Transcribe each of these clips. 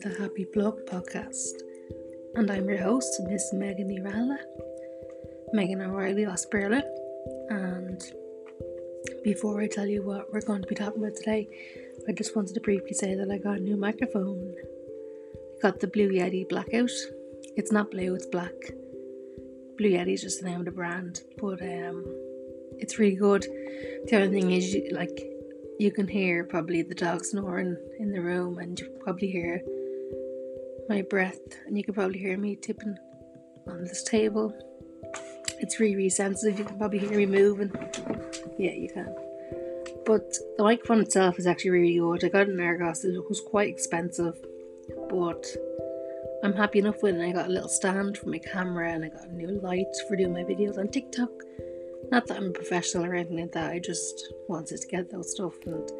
the Happy Blog podcast. And I'm your host, Miss Megan Irala, Megan O'Reilly Osperla. And before I tell you what we're going to be talking about today, I just wanted to briefly say that I got a new microphone. I got the Blue Yeti Blackout. It's not blue, it's black. Blue Yeti is just the name of the brand, but um, it's really good. The other thing is, you, like, you can hear probably the dog snoring in the room, and you probably hear my breath, and you can probably hear me tipping on this table. It's really, really sensitive. You can probably hear me moving. Yeah, you can. But the microphone itself is actually really good. I got an Argos. It was quite expensive, but I'm happy enough with it. I got a little stand for my camera, and I got new light for doing my videos on TikTok. Not that I'm a professional or anything like that, I just wanted to get those stuff and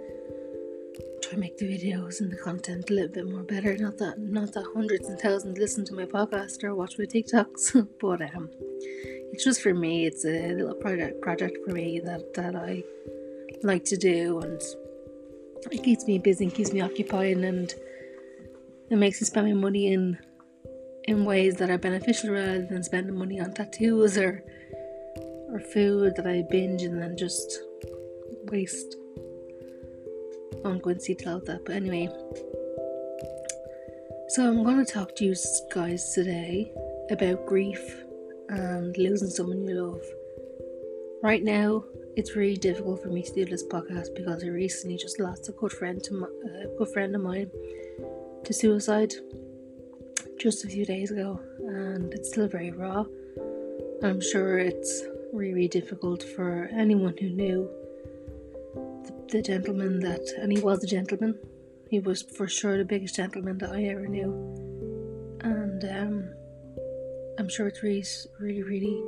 try and make the videos and the content a little bit more better. Not that not that hundreds and thousands listen to my podcast or watch my TikToks, but um it's just for me, it's a little project project for me that, that I like to do and it keeps me busy and keeps me occupied and it makes me spend my money in in ways that are beneficial rather than spending money on tattoos or or food that I binge and then just waste. I'm going to see about that, but anyway. So I'm going to talk to you guys today about grief and losing someone you love. Right now, it's really difficult for me to do this podcast because I recently just lost a good friend to my, a good friend of mine to suicide just a few days ago, and it's still very raw. I'm sure it's really difficult for anyone who knew the, the gentleman that, and he was a gentleman. He was for sure the biggest gentleman that I ever knew, and um, I'm sure it's really, really, really,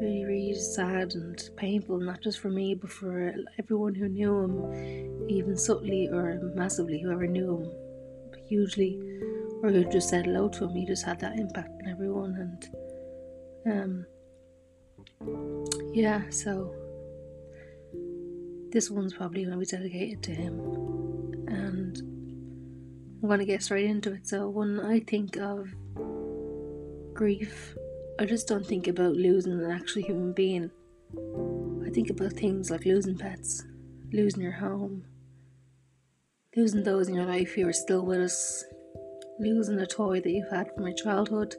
really, really sad and painful, not just for me, but for everyone who knew him, even subtly or massively, whoever knew him hugely, or who just said hello to him. He just had that impact on everyone, and um, yeah, so this one's probably going to be dedicated to him, and I'm going to get straight into it. So, when I think of grief, I just don't think about losing an actual human being. I think about things like losing pets, losing your home, losing those in your life who are still with us, losing a toy that you've had from your childhood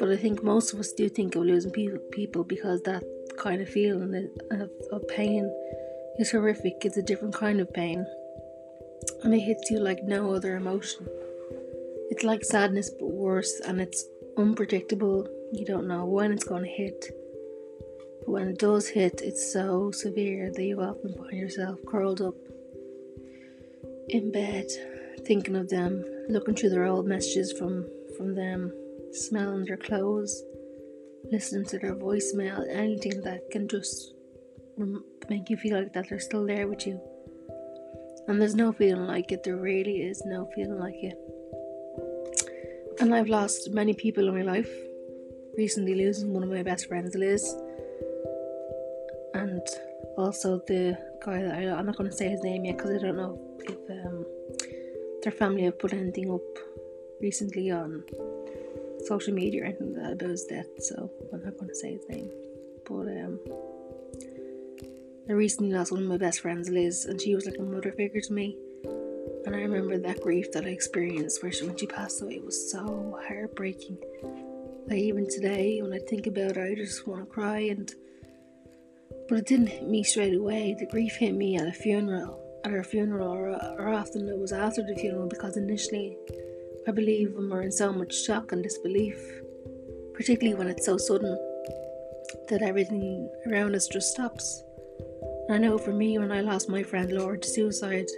but I think most of us do think of losing people because that kind of feeling of, of pain is horrific. It's a different kind of pain, and it hits you like no other emotion. It's like sadness, but worse, and it's unpredictable. You don't know when it's going to hit. But when it does hit, it's so severe that you often find yourself curled up in bed, thinking of them, looking through their old messages from from them, smelling their clothes, listening to their voicemail, anything that can just make you feel like that they're still there with you. And there's no feeling like it, there really is no feeling like it. And I've lost many people in my life. Recently, losing one of my best friends, Liz, and also the guy that I, I'm not going to say his name yet because I don't know if um, their family have put anything up recently on social media or anything about his death, so I'm not going to say his name. But um, I recently lost one of my best friends, Liz, and she was like a mother figure to me. And I remember that grief that I experienced where she, when she passed away it was so heartbreaking. Like even today, when I think about her, I just want to cry. And but it didn't hit me straight away. The grief hit me at a funeral, at her funeral, or, or often it was after the funeral because initially I believe we're in so much shock and disbelief, particularly when it's so sudden, that everything around us just stops. I know for me, when I lost my friend Laura to suicide,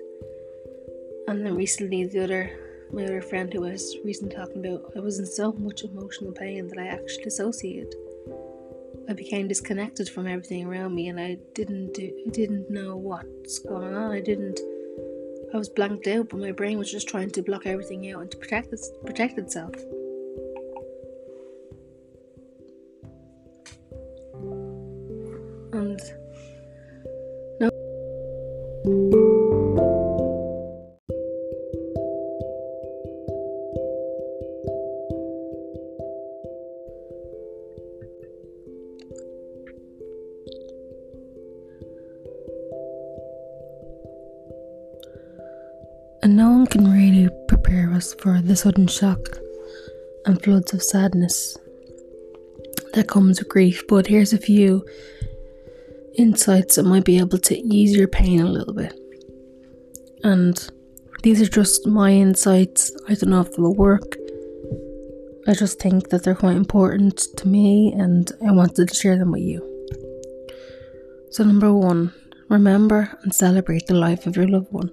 and then recently the other, my other friend who I was recently talking about, I was in so much emotional pain that I actually dissociated. I became disconnected from everything around me, and I didn't do, didn't know what's going on. I didn't I was blanked out, but my brain was just trying to block everything out and to protect protect itself. The sudden shock and floods of sadness that comes with grief. But here's a few insights that might be able to ease your pain a little bit. And these are just my insights. I don't know if they'll work. I just think that they're quite important to me and I wanted to share them with you. So, number one, remember and celebrate the life of your loved one.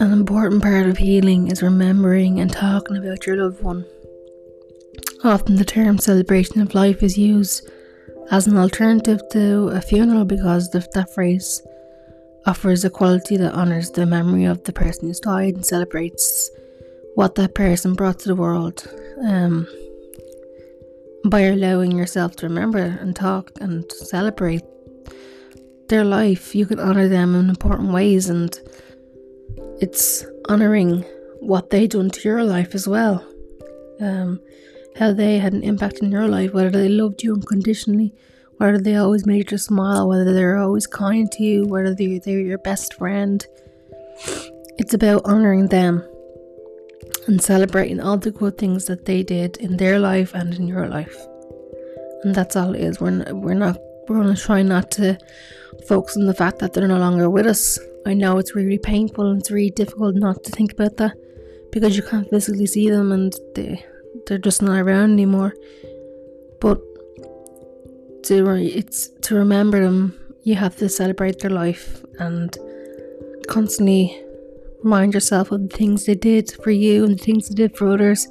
An important part of healing is remembering and talking about your loved one. Often, the term celebration of life is used as an alternative to a funeral because the, that phrase offers a quality that honours the memory of the person who's died and celebrates what that person brought to the world. Um, by allowing yourself to remember and talk and celebrate their life, you can honour them in important ways, and it's honouring what they done to your life as well. Um, how they had an impact in your life, whether they loved you unconditionally, whether they always made you smile, whether they're always kind to you, whether they're, they're your best friend. It's about honouring them and celebrating all the good things that they did in their life and in your life. And that's all it is. We're we're not we're going to try not to focus on the fact that they're no longer with us. I know it's really painful and it's really difficult not to think about that because you can't physically see them and they they're just not around anymore. But to it's to remember them, you have to celebrate their life and constantly remind yourself of the things they did for you and the things they did for others.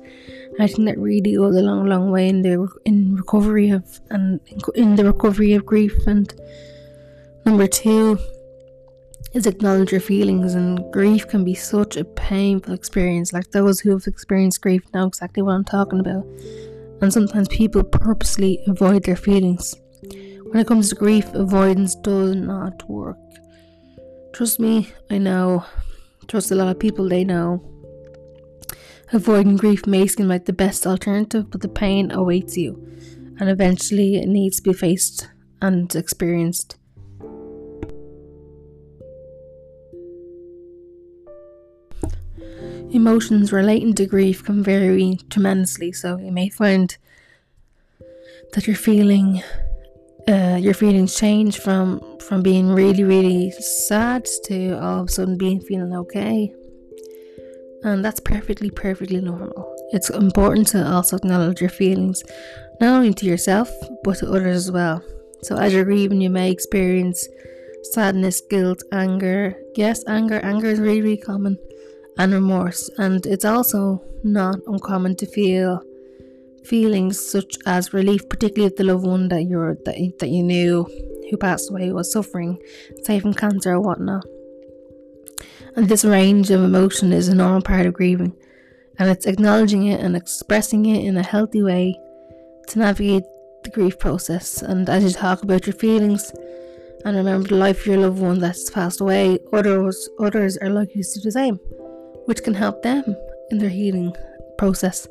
I think that really goes a long, long way in the in recovery of and in the recovery of grief. And number two is acknowledge your feelings. And grief can be such a painful experience. Like those who have experienced grief know exactly what I'm talking about. And sometimes people purposely avoid their feelings. When it comes to grief, avoidance does not work. Trust me, I know trust a lot of people they know. Avoiding grief may seem like the best alternative, but the pain awaits you, and eventually it needs to be faced and experienced. Emotions relating to grief can vary tremendously, so you may find that you're feeling uh, your feelings change from from being really really sad to all of a sudden being feeling okay and that's perfectly perfectly normal. It's important to also acknowledge your feelings not only to yourself but to others as well. So as you're grieving you may experience sadness guilt anger. Yes anger anger is really, really common. And remorse. And it's also not uncommon to feel feelings such as relief, particularly if the loved one that you're that, that you knew who passed away was suffering, say from cancer or whatnot. And this range of emotion is a normal part of grieving, and it's acknowledging it and expressing it in a healthy way to navigate the grief process. And as you talk about your feelings and remember the life of your loved one that's passed away, others others are likely to do the same, which can help them in their healing process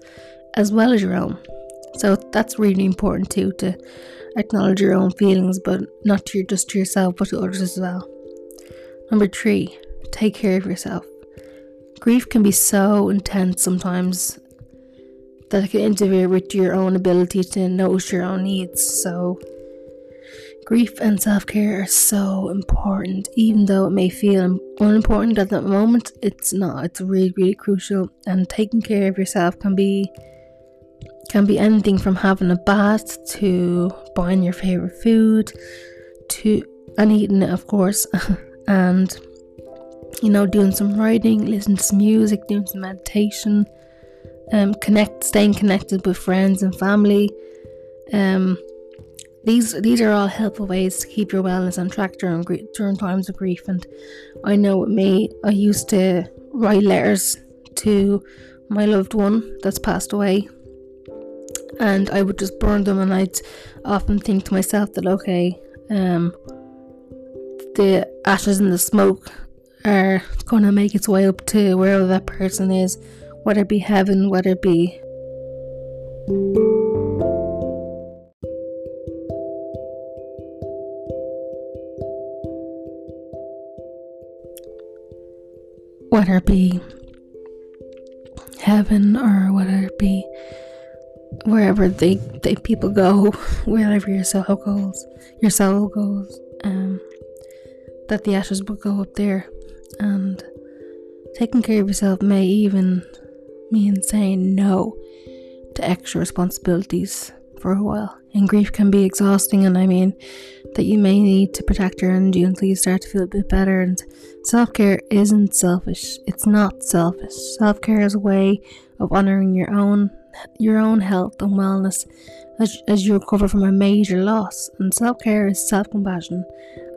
as well as your own. So that's really important too to acknowledge your own feelings, but not to just to yourself, but to others as well. Number three, take care of yourself. Grief can be so intense sometimes that it can interfere with your own ability to notice your own needs. So Grief and self care are so important, even though it may feel unimportant at the moment. It's not. It's really, really crucial. And taking care of yourself can be can be anything from having a bath to buying your favorite food to and eating it, of course, and you know doing some writing, listening to some music, doing some meditation, um, connect, staying connected with friends and family, um these these are all helpful ways to keep your wellness on track during during times of grief. And I know with me, I used to write letters to my loved one that's passed away, and I would just burn them. And I'd often think to myself that okay, um, the ashes and the smoke are going to make its way up to wherever that person is, whether it be heaven, whether it be whether it be heaven or whether it be wherever they, they people go, wherever your soul goes, your soul goes, um, that the ashes will go up there. And taking care of yourself may even mean saying no to extra responsibilities for a while. And grief can be exhausting, and I mean that you may need to protect your energy until you start to feel a bit better. And self care isn't selfish, it's not selfish. Self care is a way of honoring your own your own health and wellness as, as you recover from a major loss. And self care is self compassion.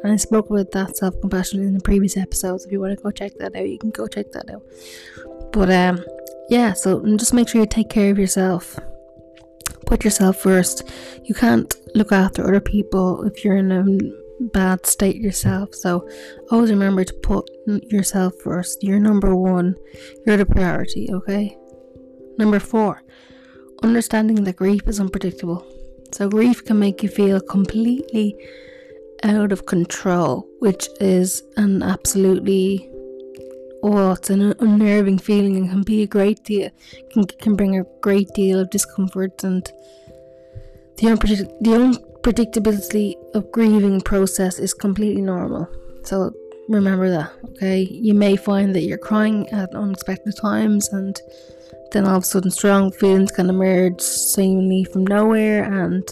And I spoke about that self compassion in the previous episodes. If you want to go check that out, you can go check that out. But um, yeah, so just make sure you take care of yourself. Put yourself first. You can't look after other people if you're in a bad state yourself. So always remember to put yourself first. You're number one. You're the priority, okay? Number four, understanding that grief is unpredictable. So, grief can make you feel completely out of control, which is an absolutely oh, it's an unnerving feeling and can be a great deal, can, can bring a great deal of discomfort and the, unpredict- the unpredictability of grieving process is completely normal. So remember that, okay? You may find that you're crying at unexpected times and then all of a sudden strong feelings can emerge seemingly from nowhere and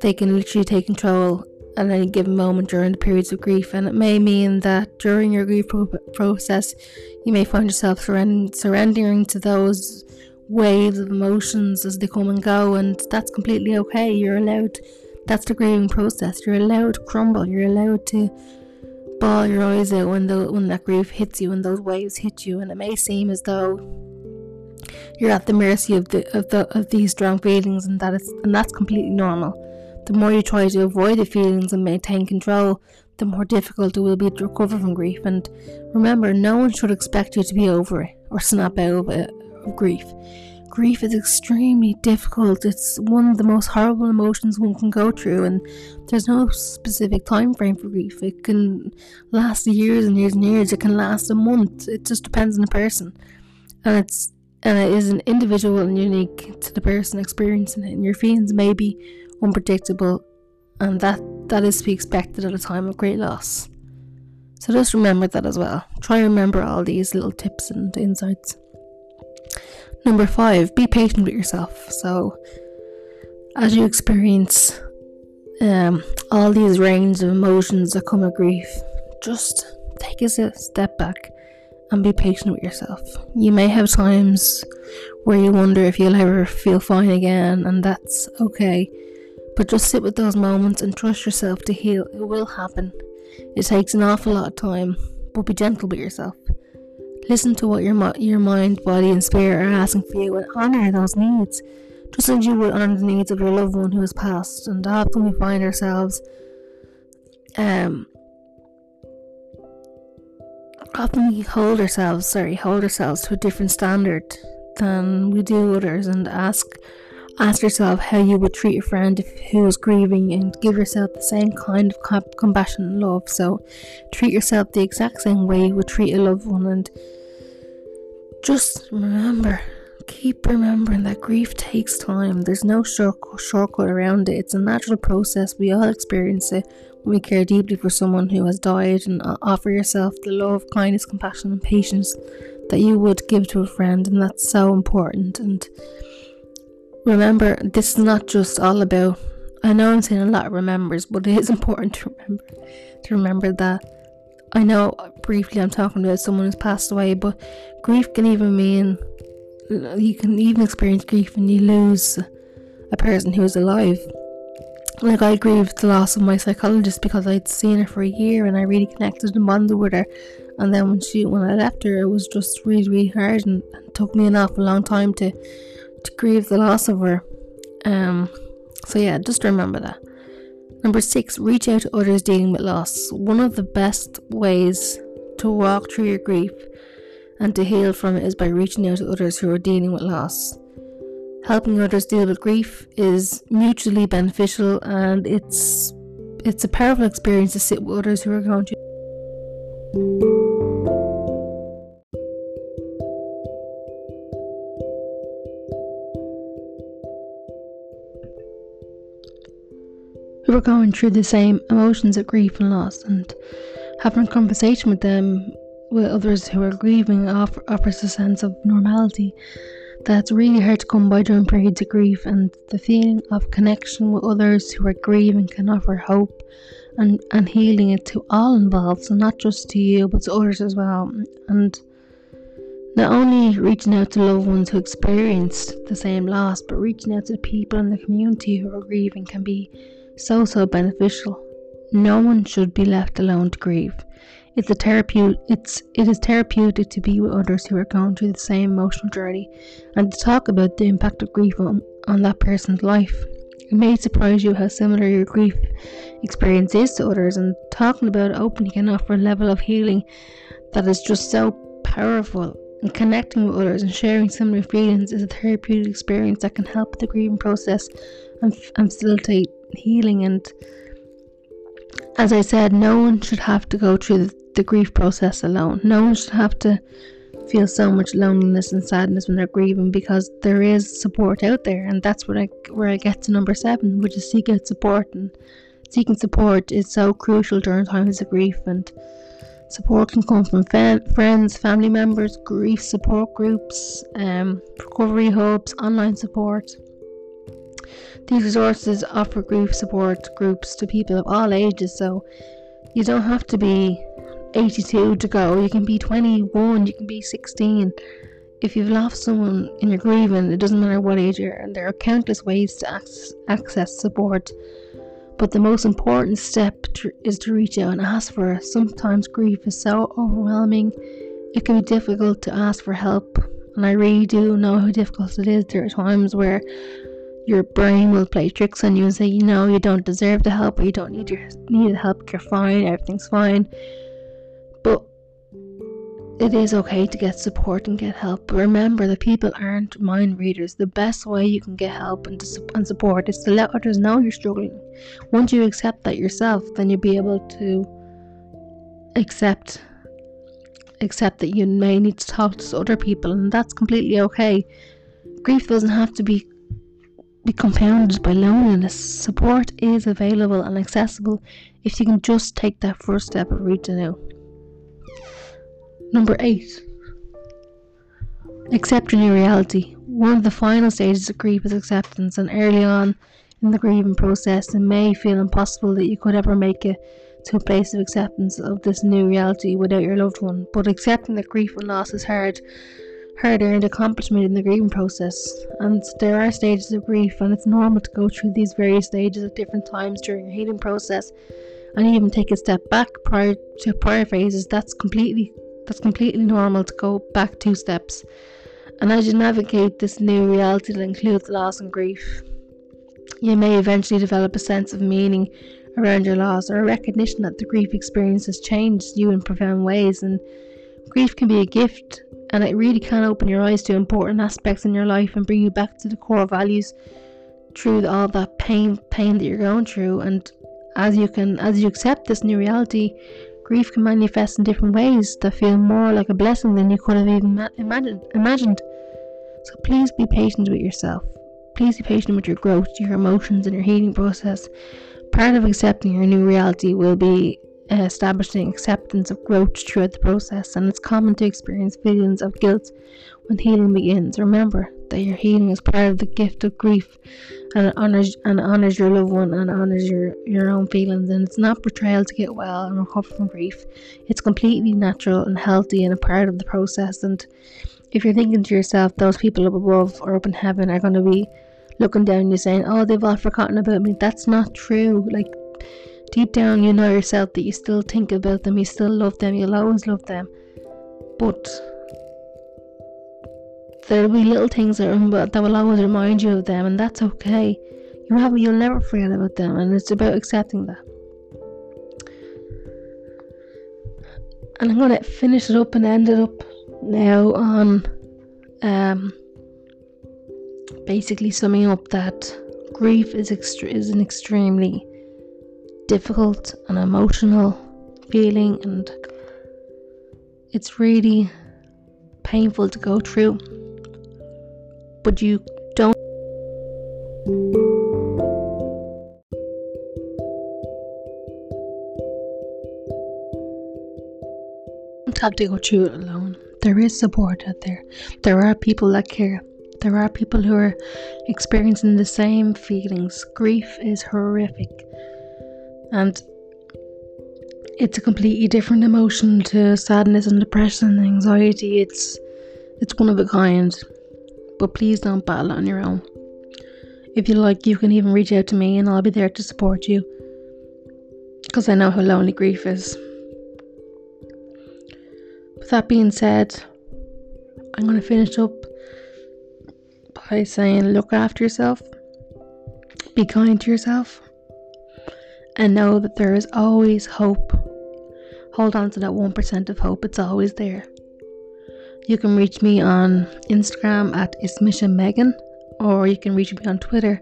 they can literally take control at any given moment during the periods of grief and it may mean that during your grief pro- process you may find yourself surrendering, surrendering to those waves of emotions as they come and go and that's completely okay. You're allowed that's the grieving process. You're allowed to crumble. You're allowed to bawl your eyes out when the when that grief hits you and those waves hit you and it may seem as though you're at the mercy of the of the of these strong feelings and that is and that's completely normal. The more you try to avoid the feelings and maintain control, the more difficult it will be to recover from grief. And remember, no one should expect you to be over it or snap out of, it, of grief. Grief is extremely difficult. It's one of the most horrible emotions one can go through, and there's no specific time frame for grief. It can last years and years and years. It can last a month. It just depends on the person, and it's and it is an individual and unique to the person experiencing it. And your feelings may be unpredictable, and that that is to be expected at a time of great loss. So just remember that as well. Try and remember all these little tips and insights. Number five, be patient with yourself. So as you experience um, all these range of emotions that come with grief, just take a step back and be patient with yourself. You may have times where you wonder if you'll ever feel fine again, and that's okay. But just sit with those moments and trust yourself to heal. It will happen. It takes an awful lot of time, but be gentle with yourself. Listen to what your your mind, body, and spirit are asking for you, and honor those needs, just as you would honor the needs of your loved one who has passed. And often we find ourselves um, often we hold ourselves, sorry, hold ourselves to a different standard than we do others and ask ask yourself how you would treat a friend who is grieving and give yourself the same kind of comp- compassion and love. So treat yourself the exact same way you would treat a loved one and just remember keep remembering that grief takes time. There's no short- shortcut around it. It's a natural process. We all experience it when we care deeply for someone who has died and uh, offer yourself the love, kindness, compassion, and patience that you would give to a friend. And that's so important. And remember, this is not just all about. I know I'm saying a lot of remembers, but it is important to remember to remember that I know briefly I'm talking about someone who's passed away, but grief can even mean you can even experience grief when you lose a person who is alive. Like I grieved the loss of my psychologist because I'd seen her for a year and I really connected and bonded with her. And then when she when I left her, it was just really really hard and, and took me an awful long time to to grieve the loss of her. Um, so yeah, just remember that. Number six, reach out to others dealing with loss. One of the best ways to walk through your grief and to heal from it is by reaching out to others who are dealing with loss. Helping others deal with grief is mutually beneficial and it's it's a powerful experience to sit with others who are going through are going through the same emotions of grief and loss and having a conversation with them with others who are grieving offers a sense of normality that's really hard to come by during periods of grief. And the feeling of connection with others who are grieving can offer hope and, and healing it to all involved so not just to you but to others as well. And not only reaching out to loved ones who experienced the same loss but reaching out to the people in the community who are grieving can be so so beneficial no one should be left alone to grieve it's a therapeutic. It's it is therapeutic to be with others who are going through the same emotional journey, and to talk about the impact of grief on, on that person's life. It may surprise you how similar your grief experience is to others, and talking about it openly can offer a level of healing that is just so powerful. And connecting with others and sharing similar feelings is a therapeutic experience that can help the grieving process and, and facilitate healing and as I said, no one should have to go through the grief process alone. No one should have to feel so much loneliness and sadness when they're grieving because there is support out there, and that's what I where I get to number seven, which is seek out support. And seeking support is so crucial during times of grief, and support can come from friends, family members, grief support groups, um, recovery hubs, online support. These resources offer grief support groups to people of all ages, so you don't have to be 82 to go. You can be 21, you can be 16. If you've lost someone and you're grieving, it doesn't matter what age you're, and there are countless ways to access, support. But the most important step to, is to reach out and ask for it. Sometimes grief is so overwhelming, it can be difficult to ask for help. And I really do know how difficult it is. There are times where your brain will play tricks on you and say, you know, you don't deserve the help or you don't need your need help, you're fine, everything's fine. But it is okay to get support and get help. But remember that people aren't mind readers. The best way you can get help and, to, and support is to let others know you're struggling. Once you accept that yourself, then you'll be able to accept accept that you may need to talk to other people and that's completely okay. Grief doesn't have to be be compounded by loneliness. Support is available and accessible if you can just take that first step of reaching out. Number 8. Accepting your reality. One of the final stages of grief is acceptance, and early on in the grieving process, it may feel impossible that you could ever make it to a place of acceptance of this new reality without your loved one. But accepting that grief and loss is hard harder and accomplishment in the grieving process. And there are stages of grief, and it's normal to go through these various stages at different times during your healing process, and even take a step back prior to prior phases. That's completely that's completely normal to go back two steps. And as you navigate this new reality that includes loss and grief, you may eventually develop a sense of meaning around your loss or a recognition that the grief experience has changed you in profound ways. And grief can be a gift and it really can open your eyes to important aspects in your life and bring you back to the core values through all that pain pain that you're going through. And as you can as you accept this new reality grief can manifest in different ways that feel more like a blessing than you could have even ma- imagined imagined. So please be patient with yourself. Please be patient with your growth your emotions and your healing process. Part of accepting your new reality will be Uh, establishing acceptance of growth throughout the process, and it's common to experience feelings of guilt when healing begins. Remember that your healing is part of the gift of grief, and it honors and honors your loved one and honors your your own feelings. And it's not betrayal to get well and recover from grief. It's completely natural and healthy and a part of the process. And if you're thinking to yourself, those people up above or up in heaven are going to be looking down you saying, "Oh, they've all forgotten about me," that's not true. Like deep down you know yourself that you still think about them, you still love them, you'll always love them. But there'll be little things that, that will always remind you of them, and that's okay. You have you'll never forget about them, and it's about accepting that. And I'm gonna finish it up and end it up now on um, basically summing up that grief is extre- is an extremely difficult and emotional feeling, and it's really painful to go through. But you don't. have to go through it alone. There is support out there. There are people that care. There are people who are experiencing the same feelings. Grief is horrific. And it's a completely different emotion to sadness and depression and anxiety. It's it's one of a kind. But please don't battle it on your own. If you like, you can even reach out to me and I'll be there to support you. Because I know how lonely grief is. With that being said, I'm going to finish up by saying look after yourself, be kind to yourself, and know that there is always hope. Hold on to that 1% of hope, it's always there. You can reach me on Instagram at ismishamegan, or you can reach me on Twitter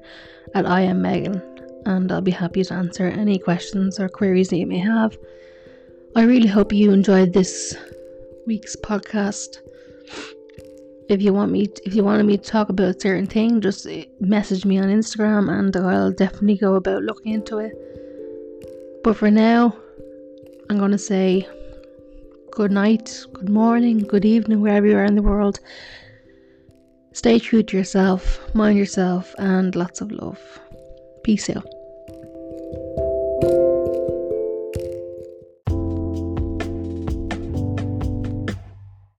at I am Megan, and I'll be happy to answer any questions or queries that you may have. I really hope you enjoyed this week's podcast if you want me if you wanted me to talk about a certain thing just message me on instagram and i'll definitely go about looking into it but for now i'm going to say good night good morning good evening wherever you are in the world. Stay true to yourself mind yourself and lots of love. Peace out